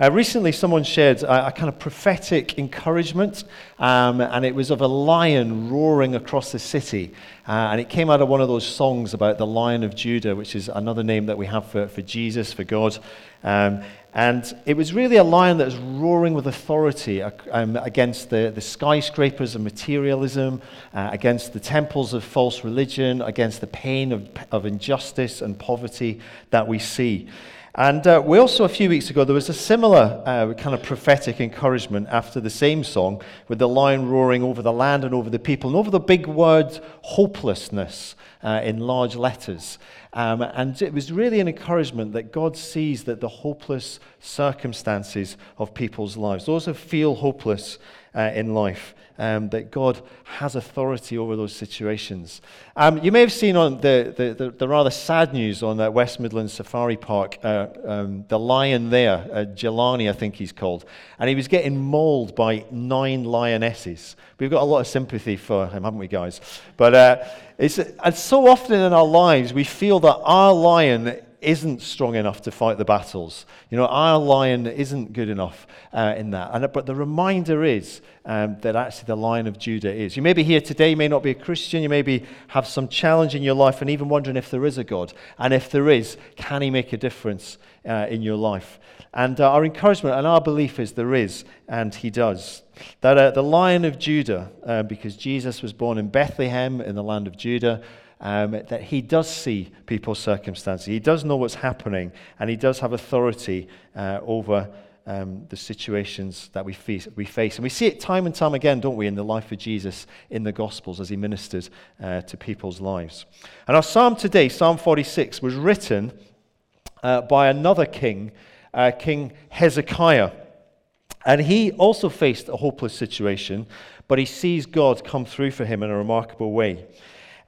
Uh, recently, someone shared a, a, kind of prophetic encouragement, um, and it was of a lion roaring across the city. Uh, and it came out of one of those songs about the Lion of Judah, which is another name that we have for, for Jesus, for God. Um, and it was really a lion that was roaring with authority um, against the, the skyscrapers of materialism, uh, against the temples of false religion, against the pain of, of injustice and poverty that we see. And uh, we also, a few weeks ago, there was a similar uh, kind of prophetic encouragement after the same song, with the lion roaring over the land and over the people, and over the big word hopelessness uh, in large letters. Um, and it was really an encouragement that God sees that the hopeless circumstances of people's lives, those who feel hopeless uh, in life, um, that God has authority over those situations. Um, you may have seen on the, the, the, the rather sad news on uh, West Midlands Safari Park, uh, um, the lion there, uh, Jelani, I think he's called, and he was getting mauled by nine lionesses. We've got a lot of sympathy for him, haven't we, guys? But uh, it's, and so often in our lives, we feel that our lion isn't strong enough to fight the battles. You know, our lion isn't good enough uh, in that. And, but the reminder is um, that actually the lion of Judah is. You may be here today, you may not be a Christian, you maybe have some challenge in your life and even wondering if there is a God. And if there is, can he make a difference uh, in your life? And uh, our encouragement and our belief is there is, and he does. That uh, the lion of Judah, uh, because Jesus was born in Bethlehem in the land of Judah, um, that he does see people's circumstances. He does know what's happening, and he does have authority uh, over um, the situations that we face, we face. And we see it time and time again, don't we, in the life of Jesus in the Gospels as he ministers uh, to people's lives. And our psalm today, Psalm 46, was written uh, by another king, uh, King Hezekiah. And he also faced a hopeless situation, but he sees God come through for him in a remarkable way.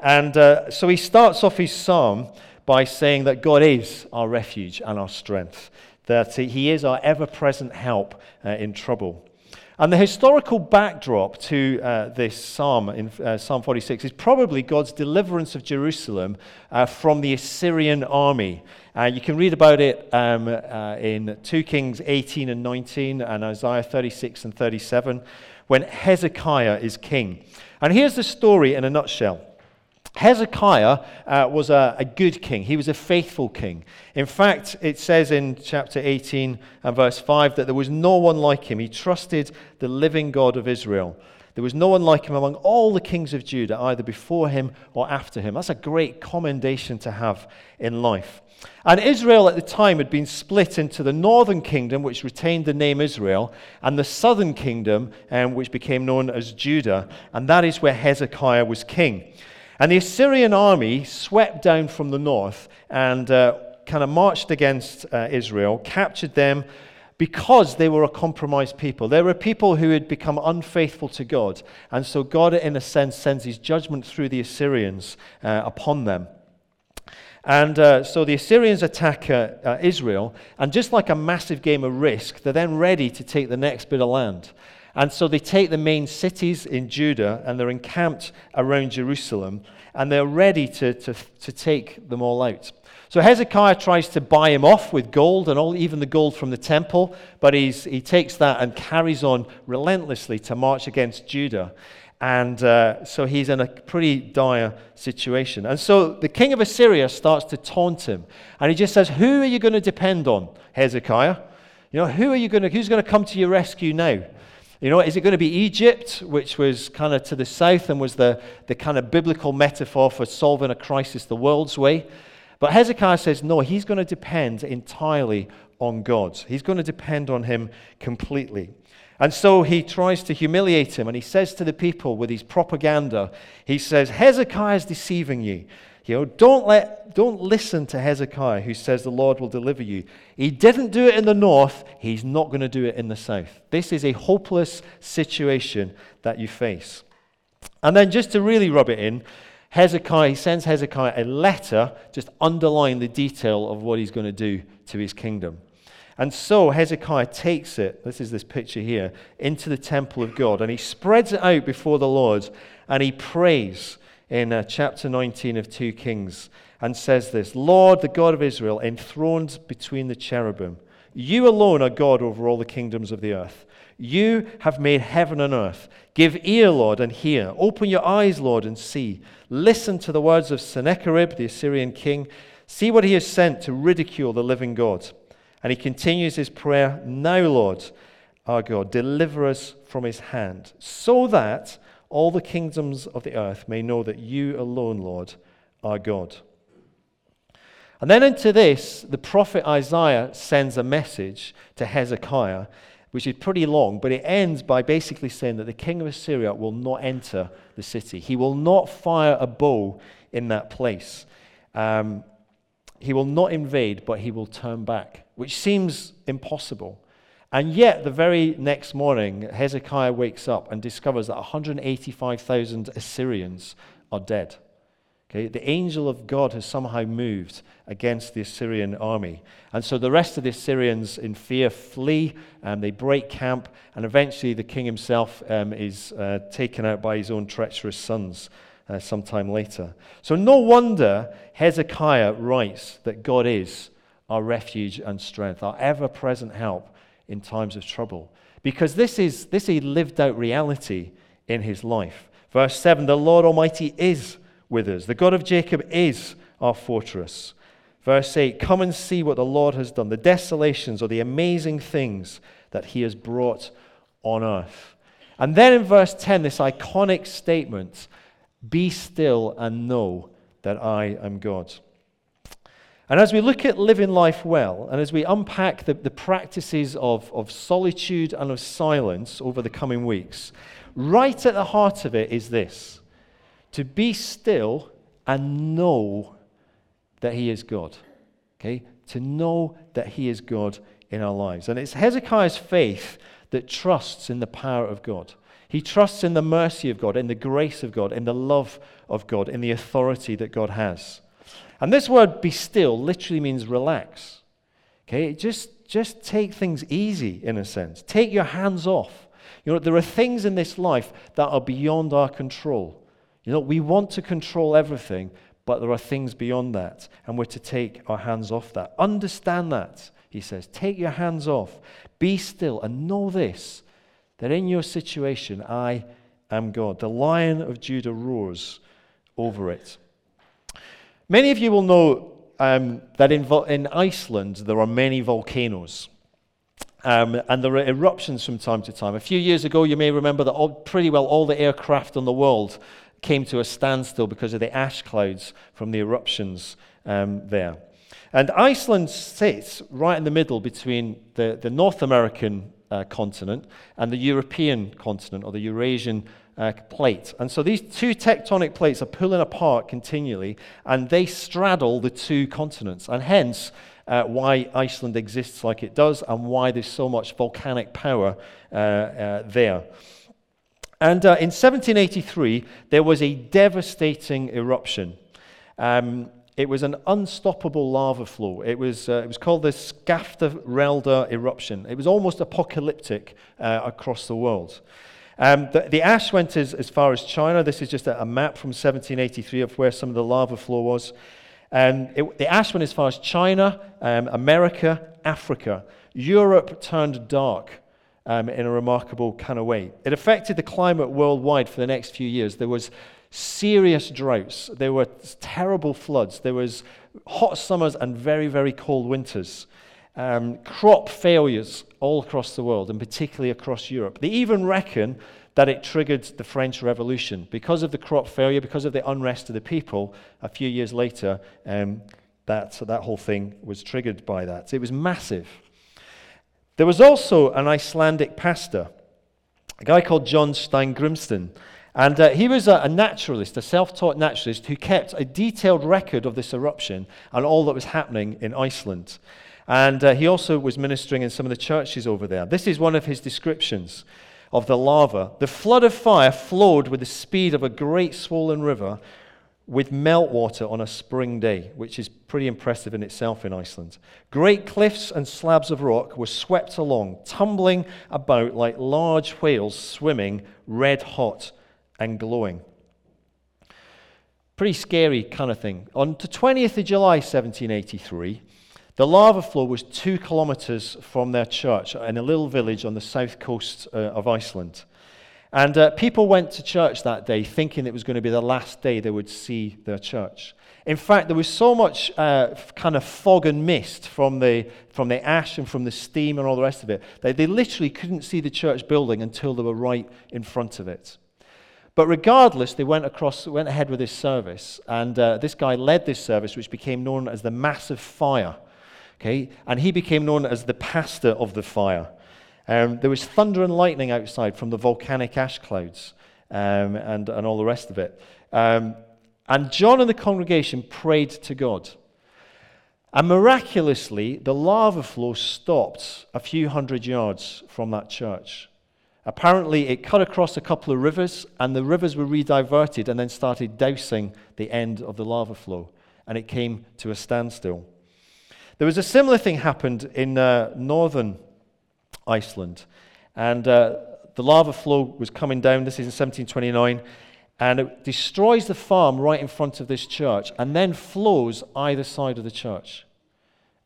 And uh, so he starts off his psalm by saying that God is our refuge and our strength, that he is our ever present help uh, in trouble. And the historical backdrop to uh, this psalm in uh, Psalm 46 is probably God's deliverance of Jerusalem uh, from the Assyrian army. Uh, you can read about it um, uh, in 2 Kings 18 and 19 and Isaiah 36 and 37 when Hezekiah is king. And here's the story in a nutshell. Hezekiah uh, was a, a, good king. He was a faithful king. In fact, it says in chapter 18 and verse 5 that there was no one like him. He trusted the living God of Israel. There was no one like him among all the kings of Judah, either before him or after him. That's a great commendation to have in life. And Israel at the time had been split into the northern kingdom, which retained the name Israel, and the southern kingdom, um, which became known as Judah. And that is where Hezekiah was king. And the Assyrian army swept down from the north and uh, kind of marched against uh, Israel, captured them because they were a compromised people. They were people who had become unfaithful to God. And so God, in a sense, sends his judgment through the Assyrians uh, upon them. And uh, so the Assyrians attack uh, uh, Israel, and just like a massive game of risk, they're then ready to take the next bit of land. And so they take the main cities in Judah and they're encamped around Jerusalem and they're ready to, to, to take them all out. So Hezekiah tries to buy him off with gold and all, even the gold from the temple, but he's, he takes that and carries on relentlessly to march against Judah. And uh, so he's in a pretty dire situation. And so the king of Assyria starts to taunt him. And he just says, Who are you going to depend on, Hezekiah? You know, who are you going to, who's going to come to your rescue now? You know, is it going to be Egypt, which was kind of to the south and was the, the kind of biblical metaphor for solving a crisis the world's way? But Hezekiah says, no, he's going to depend entirely on God. He's going to depend on him completely. And so he tries to humiliate him, and he says to the people with his propaganda, he says, Hezekiah is deceiving you. You know, don't, let, don't listen to Hezekiah who says the Lord will deliver you. He didn't do it in the north, he's not going to do it in the south. This is a hopeless situation that you face. And then, just to really rub it in, Hezekiah, he sends Hezekiah a letter just underlying the detail of what he's going to do to his kingdom. And so Hezekiah takes it, this is this picture here, into the temple of God, and he spreads it out before the Lord, and he prays in uh, chapter 19 of 2 Kings and says this Lord, the God of Israel, enthroned between the cherubim, You alone are God over all the kingdoms of the earth. You have made heaven and earth. Give ear, Lord, and hear. Open your eyes, Lord, and see. Listen to the words of Sennacherib, the Assyrian king. See what he has sent to ridicule the living God. And he continues his prayer Now, Lord, our God, deliver us from his hand, so that all the kingdoms of the earth may know that you alone, Lord, are God. And then into this, the prophet Isaiah sends a message to Hezekiah, which is pretty long, but it ends by basically saying that the king of Assyria will not enter the city. He will not fire a bow in that place. Um, he will not invade, but he will turn back, which seems impossible. And yet, the very next morning, Hezekiah wakes up and discovers that 185,000 Assyrians are dead. Okay, the angel of God has somehow moved against the Assyrian army. And so the rest of the Assyrians, in fear, flee and they break camp. And eventually, the king himself um, is uh, taken out by his own treacherous sons uh, sometime later. So, no wonder Hezekiah writes that God is our refuge and strength, our ever present help in times of trouble. Because this is, this is a lived out reality in his life. Verse 7 The Lord Almighty is with us. The God of Jacob is our fortress. Verse 8 Come and see what the Lord has done, the desolations or the amazing things that he has brought on earth. And then in verse 10, this iconic statement Be still and know that I am God. And as we look at living life well, and as we unpack the, the practices of, of solitude and of silence over the coming weeks, right at the heart of it is this to be still and know that He is God. Okay? To know that He is God in our lives. And it's Hezekiah's faith that trusts in the power of God. He trusts in the mercy of God, in the grace of God, in the love of God, in the authority that God has. And this word be still literally means relax. Okay? Just, just take things easy in a sense. Take your hands off. You know, there are things in this life that are beyond our control. You know, we want to control everything, but there are things beyond that, and we're to take our hands off that. Understand that, he says. Take your hands off. Be still, and know this that in your situation, I am God. The lion of Judah roars over it. Many of you will know um, that in, in Iceland there are many volcanoes. Um, and there are eruptions from time to time. A few years ago, you may remember that all, pretty well all the aircraft in the world came to a standstill because of the ash clouds from the eruptions um, there. And Iceland sits right in the middle between the, the North American uh, continent and the European continent or the Eurasian uh, plate. And so these two tectonic plates are pulling apart continually and they straddle the two continents. And hence, uh, why Iceland exists like it does and why there's so much volcanic power uh, uh, there. And uh, in 1783, there was a devastating eruption. Um, it was an unstoppable lava flow. It was, uh, it was called the Skafta eruption. It was almost apocalyptic uh, across the world. Um, the, the, ash went as, as far as China. This is just a, a, map from 1783 of where some of the lava flow was. Um, it, the ash went as far as China, um, America, Africa. Europe turned dark um, in a remarkable kind of way. It affected the climate worldwide for the next few years. There was serious droughts. There were terrible floods. There was hot summers and very, very cold winters. Um, crop failures all across the world, and particularly across Europe. They even reckon that it triggered the French Revolution. Because of the crop failure, because of the unrest of the people, a few years later, um, that, so that whole thing was triggered by that. It was massive. There was also an Icelandic pastor, a guy called John Steingrimsson. And uh, he was a, a naturalist, a self taught naturalist who kept a detailed record of this eruption and all that was happening in Iceland. And uh, he also was ministering in some of the churches over there. This is one of his descriptions of the lava. The flood of fire flowed with the speed of a great swollen river with meltwater on a spring day, which is pretty impressive in itself in Iceland. Great cliffs and slabs of rock were swept along, tumbling about like large whales swimming red hot and glowing. Pretty scary kind of thing. On the 20th of July 1783, The lava flow was two kilometers from their church in a little village on the south coast uh, of Iceland. And uh, people went to church that day thinking it was going to be the last day they would see their church. In fact, there was so much uh, kind of fog and mist from the, from the ash and from the steam and all the rest of it that they literally couldn't see the church building until they were right in front of it. But regardless, they went across, went ahead with this service, and uh, this guy led this service, which became known as the Mass of Fire. Okay, and he became known as the pastor of the fire. Um, there was thunder and lightning outside from the volcanic ash clouds um, and, and all the rest of it. Um, and John and the congregation prayed to God. And miraculously, the lava flow stopped a few hundred yards from that church. Apparently, it cut across a couple of rivers, and the rivers were rediverted and then started dousing the end of the lava flow, and it came to a standstill. There was a similar thing happened in uh, northern Iceland, and uh, the lava flow was coming down. This is in 1729, and it destroys the farm right in front of this church, and then flows either side of the church.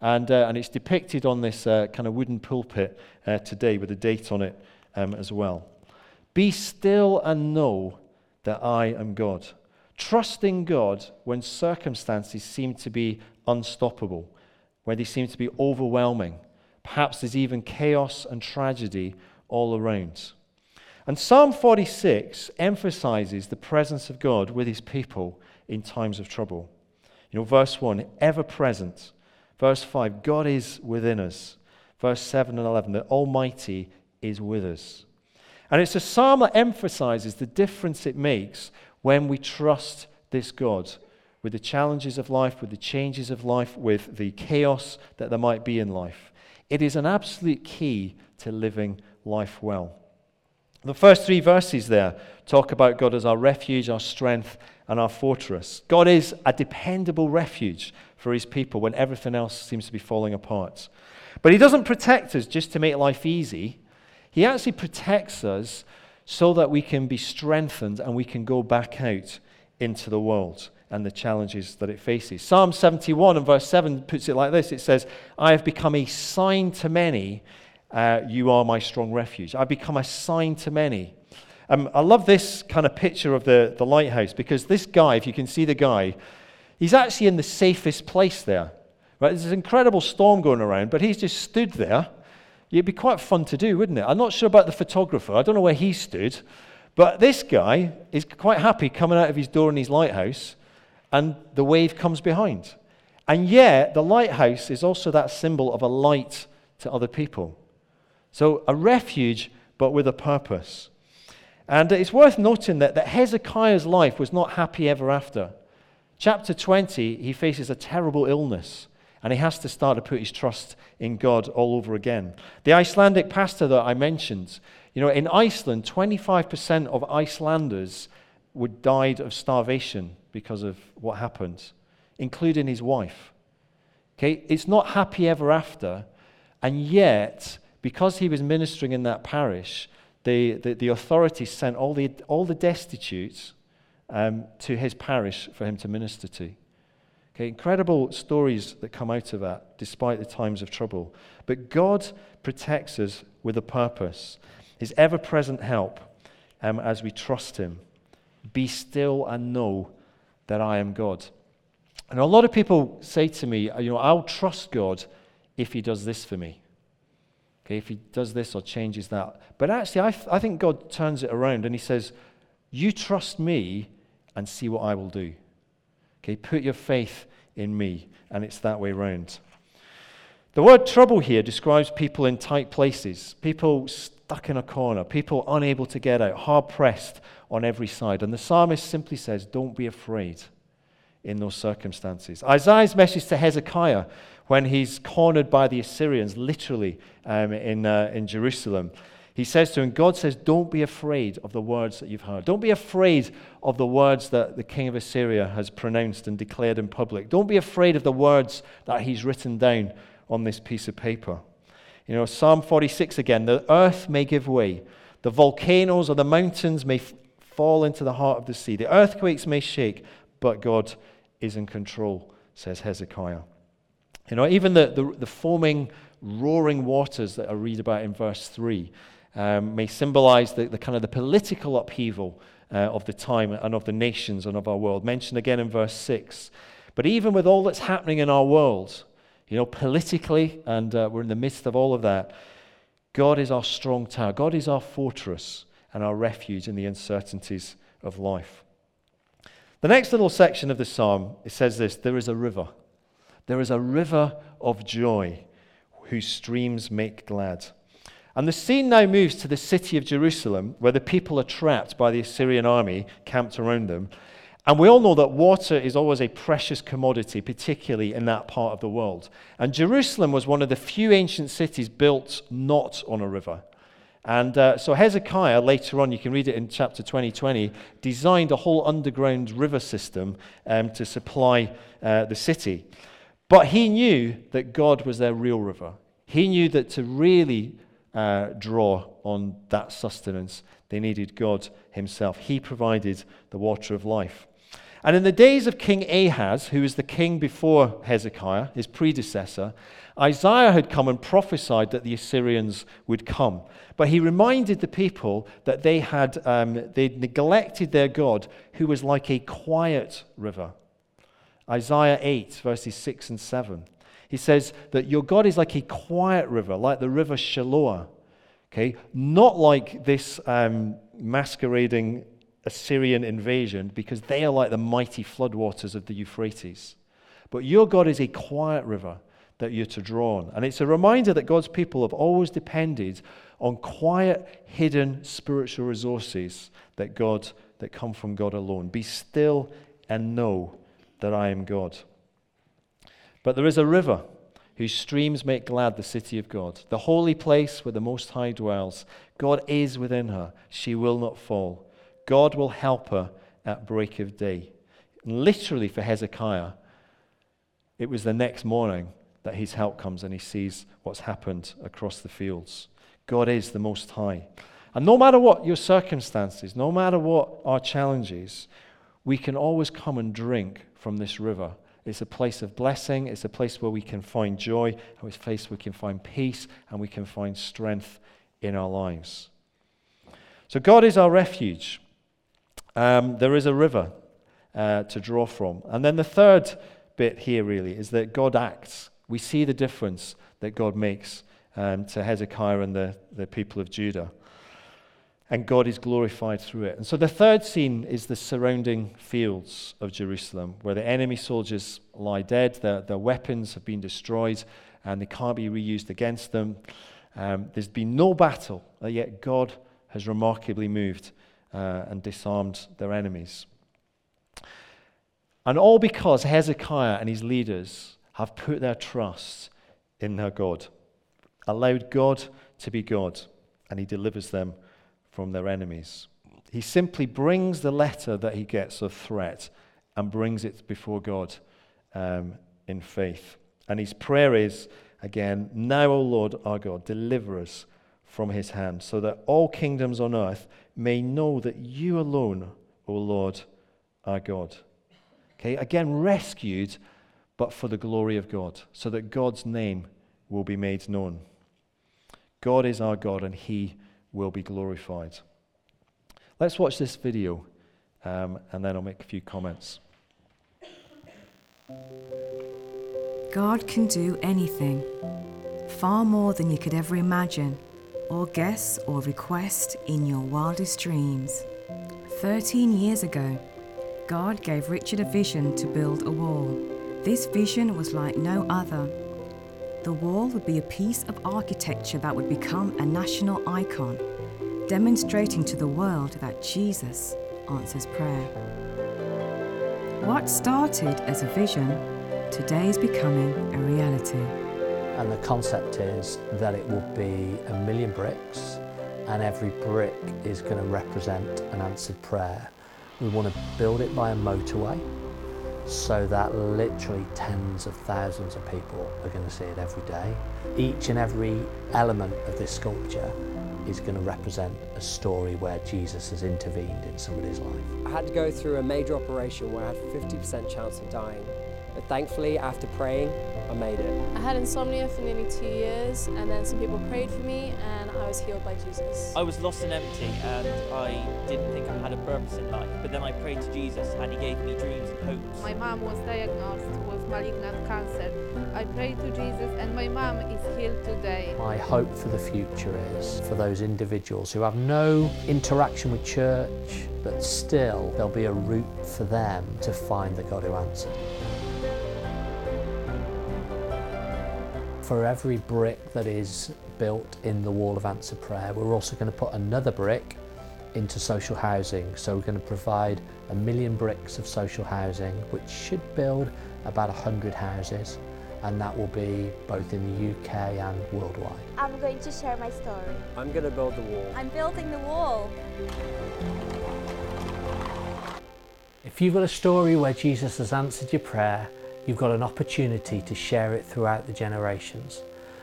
And, uh, and it's depicted on this uh, kind of wooden pulpit uh, today with a date on it um, as well. Be still and know that I am God. Trusting God when circumstances seem to be unstoppable, where they seem to be overwhelming. Perhaps there's even chaos and tragedy all around. And Psalm 46 emphasizes the presence of God with his people in times of trouble. You know, verse 1, ever present. Verse 5, God is within us. Verse 7 and 11, the Almighty is with us. And it's a psalm that emphasizes the difference it makes when we trust this God with the challenges of life, with the changes of life, with the chaos that there might be in life. It is an absolute key to living life well. The first three verses there talk about God as our refuge, our strength, and our fortress. God is a dependable refuge for his people when everything else seems to be falling apart. But he doesn't protect us just to make life easy. He actually protects us so that we can be strengthened and we can go back out into the world and the challenges that it faces. Psalm 71 and verse 7 puts it like this it says, I have become a sign to many, uh, you are my strong refuge. I've become a sign to many. Um, I love this kind of picture of the, the lighthouse because this guy, if you can see the guy, he's actually in the safest place there. Right? There's an incredible storm going around, but he's just stood there It'd be quite fun to do, wouldn't it? I'm not sure about the photographer. I don't know where he stood. But this guy is quite happy coming out of his door in his lighthouse, and the wave comes behind. And yet, the lighthouse is also that symbol of a light to other people. So, a refuge, but with a purpose. And it's worth noting that, that Hezekiah's life was not happy ever after. Chapter 20, he faces a terrible illness and he has to start to put his trust in God all over again. The Icelandic pastor that I mentioned, you know, in Iceland, 25% of Icelanders would died of starvation because of what happened, including his wife. Okay, it's not happy ever after, and yet, because he was ministering in that parish, the, the, the authorities sent all the, all the destitutes um, to his parish for him to minister to. Okay, incredible stories that come out of that, despite the times of trouble. But God protects us with a purpose, His ever present help um, as we trust Him. Be still and know that I am God. And a lot of people say to me, you know, I'll trust God if He does this for me. Okay, if He does this or changes that. But actually, I, th- I think God turns it around and He says, You trust me and see what I will do. Okay, put your faith in me. And it's that way round. The word trouble here describes people in tight places, people stuck in a corner, people unable to get out, hard pressed on every side. And the psalmist simply says, Don't be afraid in those circumstances. Isaiah's message to Hezekiah when he's cornered by the Assyrians, literally um, in, uh, in Jerusalem, he says to him, God says, Don't be afraid of the words that you've heard. Don't be afraid of the words that the king of Assyria has pronounced and declared in public. Don't be afraid of the words that he's written down on this piece of paper. You know, Psalm 46 again the earth may give way, the volcanoes or the mountains may fall into the heart of the sea, the earthquakes may shake, but God is in control, says Hezekiah. You know, even the, the, the foaming, roaring waters that I read about in verse 3 um, may symbolize the, the kind of the political upheaval uh, of the time and of the nations and of our world. Mentioned again in verse 6. But even with all that's happening in our world, you know, politically, and uh, we're in the midst of all of that, God is our strong tower. God is our fortress and our refuge in the uncertainties of life. The next little section of the psalm, it says this there is a river. There is a river of joy whose streams make glad. And the scene now moves to the city of Jerusalem, where the people are trapped by the Assyrian army camped around them. And we all know that water is always a precious commodity, particularly in that part of the world. And Jerusalem was one of the few ancient cities built not on a river. And uh, so Hezekiah, later on, you can read it in chapter 2020, designed a whole underground river system um, to supply uh, the city. But he knew that God was their real river. He knew that to really uh, draw on that sustenance. They needed God Himself. He provided the water of life. And in the days of King Ahaz, who was the king before Hezekiah, his predecessor, Isaiah had come and prophesied that the Assyrians would come. But he reminded the people that they had um, they'd neglected their God, who was like a quiet river. Isaiah 8, verses 6 and 7. He says that your God is like a quiet river, like the river Shiloah. Okay? Not like this um, masquerading Assyrian invasion, because they are like the mighty floodwaters of the Euphrates. But your God is a quiet river that you're to draw on. And it's a reminder that God's people have always depended on quiet, hidden spiritual resources that God that come from God alone. Be still and know that I am God. But there is a river whose streams make glad the city of God, the holy place where the Most High dwells. God is within her. She will not fall. God will help her at break of day. literally, for Hezekiah, it was the next morning that his help comes and he sees what's happened across the fields. God is the Most High. And no matter what your circumstances, no matter what our challenges, we can always come and drink from this river it's a place of blessing. It's a place where we can find joy. And it's a place where we can find peace and we can find strength in our lives. So, God is our refuge. Um, there is a river uh, to draw from. And then the third bit here, really, is that God acts. We see the difference that God makes um, to Hezekiah and the, the people of Judah and God is glorified through it. And so the third scene is the surrounding fields of Jerusalem, where the enemy soldiers lie dead, their, their weapons have been destroyed, and they can't be reused against them. Um, there's been no battle, yet God has remarkably moved uh, and disarmed their enemies. And all because Hezekiah and his leaders have put their trust in their God, allowed God to be God, and he delivers them from their enemies. He simply brings the letter that he gets of threat and brings it before God um, in faith. And his prayer is, again, Now, O Lord our God, deliver us from his hand, so that all kingdoms on earth may know that you alone, O Lord our God. Okay, again, rescued, but for the glory of God, so that God's name will be made known. God is our God, and he will be glorified. Let's watch this video um, and then I'll make a few comments. God can do anything, far more than you could ever imagine, or guess or request in your wildest dreams. Thirteen years ago, God gave Richard a vision to build a wall. This vision was like no other the wall would be a piece of architecture that would become a national icon, demonstrating to the world that Jesus answers prayer. What started as a vision today is becoming a reality. And the concept is that it will be a million bricks, and every brick is going to represent an answered prayer. We want to build it by a motorway so that literally tens of thousands of people are going to see it every day. Each and every element of this sculpture is going to represent a story where Jesus has intervened in somebody's life. I had to go through a major operation where I had a 50% chance of dying. But thankfully, after praying, I made it. I had insomnia for nearly two years, and then some people prayed for me, and I was healed by Jesus. I was lost and empty, and I didn't think I had a purpose in life. But then I prayed to Jesus, and He gave me dreams and hopes. My mom was diagnosed with malignant cancer. I prayed to Jesus, and my mom is healed today. My hope for the future is for those individuals who have no interaction with church, but still there'll be a route for them to find the God who answers. For every brick that is built in the wall of answer prayer, we're also going to put another brick into social housing. So we're going to provide a million bricks of social housing, which should build about 100 houses, and that will be both in the UK and worldwide. I'm going to share my story. I'm going to build the wall. I'm building the wall. If you've got a story where Jesus has answered your prayer, you've got an opportunity to share it throughout the generations.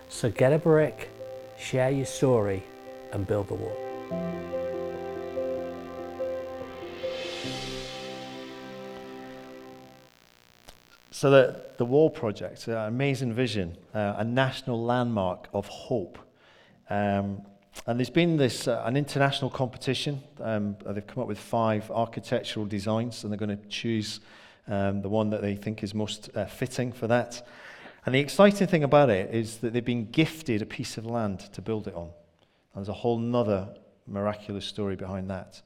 So get a brick, share your story, and build the wall. So the, the Wall Project, an amazing vision, uh, a national landmark of hope. Um, and there's been this uh, an international competition. Um, they've come up with five architectural designs, and they're going to choose um, the one that they think is most uh, fitting for that. And the exciting thing about it is that they've been gifted a piece of land to build it on. And there's a whole nother miraculous story behind that.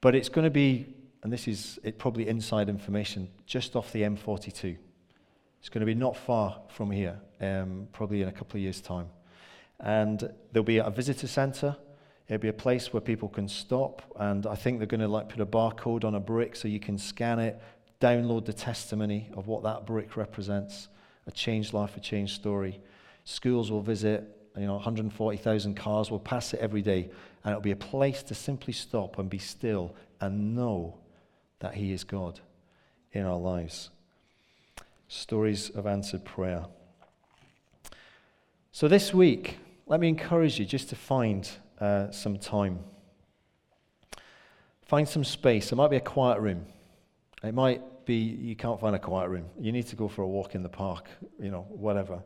But it's going to be, and this is it probably inside information, just off the M42. It's going to be not far from here, um, probably in a couple of years' time. And there'll be a visitor centre. It'll be a place where people can stop, and I think they're going to like put a barcode on a brick so you can scan it, download the testimony of what that brick represents, a changed life, a changed story. Schools will visit, you know, 140,000 cars will pass it every day, and it'll be a place to simply stop and be still and know that He is God in our lives. Stories of answered prayer. So this week, let me encourage you just to find uh, some time. Find some space. It might be a quiet room. It might be you can't find a quiet room. You need to go for a walk in the park, you know, whatever.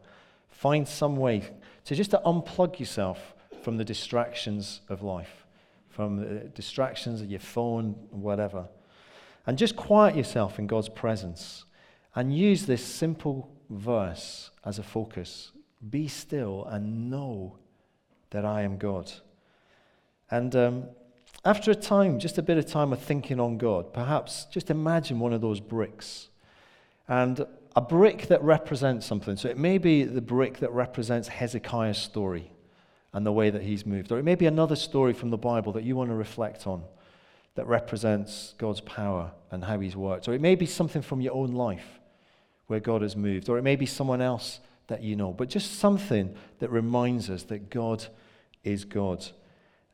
Find some way to just to unplug yourself from the distractions of life, from the distractions of your phone, whatever. And just quiet yourself in God's presence and use this simple verse as a focus. Be still and know that I am God. And um, after a time, just a bit of time of thinking on God, perhaps just imagine one of those bricks. And a brick that represents something. So it may be the brick that represents Hezekiah's story and the way that he's moved. Or it may be another story from the Bible that you want to reflect on that represents God's power and how he's worked. Or it may be something from your own life where God has moved. Or it may be someone else that you know. But just something that reminds us that God is God.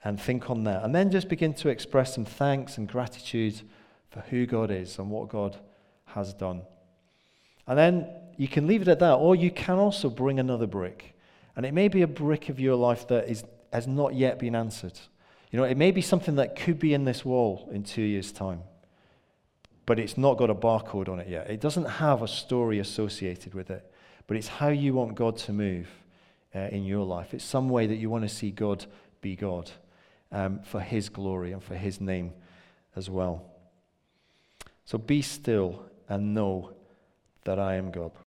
And think on that. And then just begin to express some thanks and gratitude for who God is and what God has done. And then you can leave it at that, or you can also bring another brick. And it may be a brick of your life that is, has not yet been answered. You know, it may be something that could be in this wall in two years' time, but it's not got a barcode on it yet. It doesn't have a story associated with it, but it's how you want God to move uh, in your life. It's some way that you want to see God be God um, for His glory and for His name as well. So be still and know that I am God.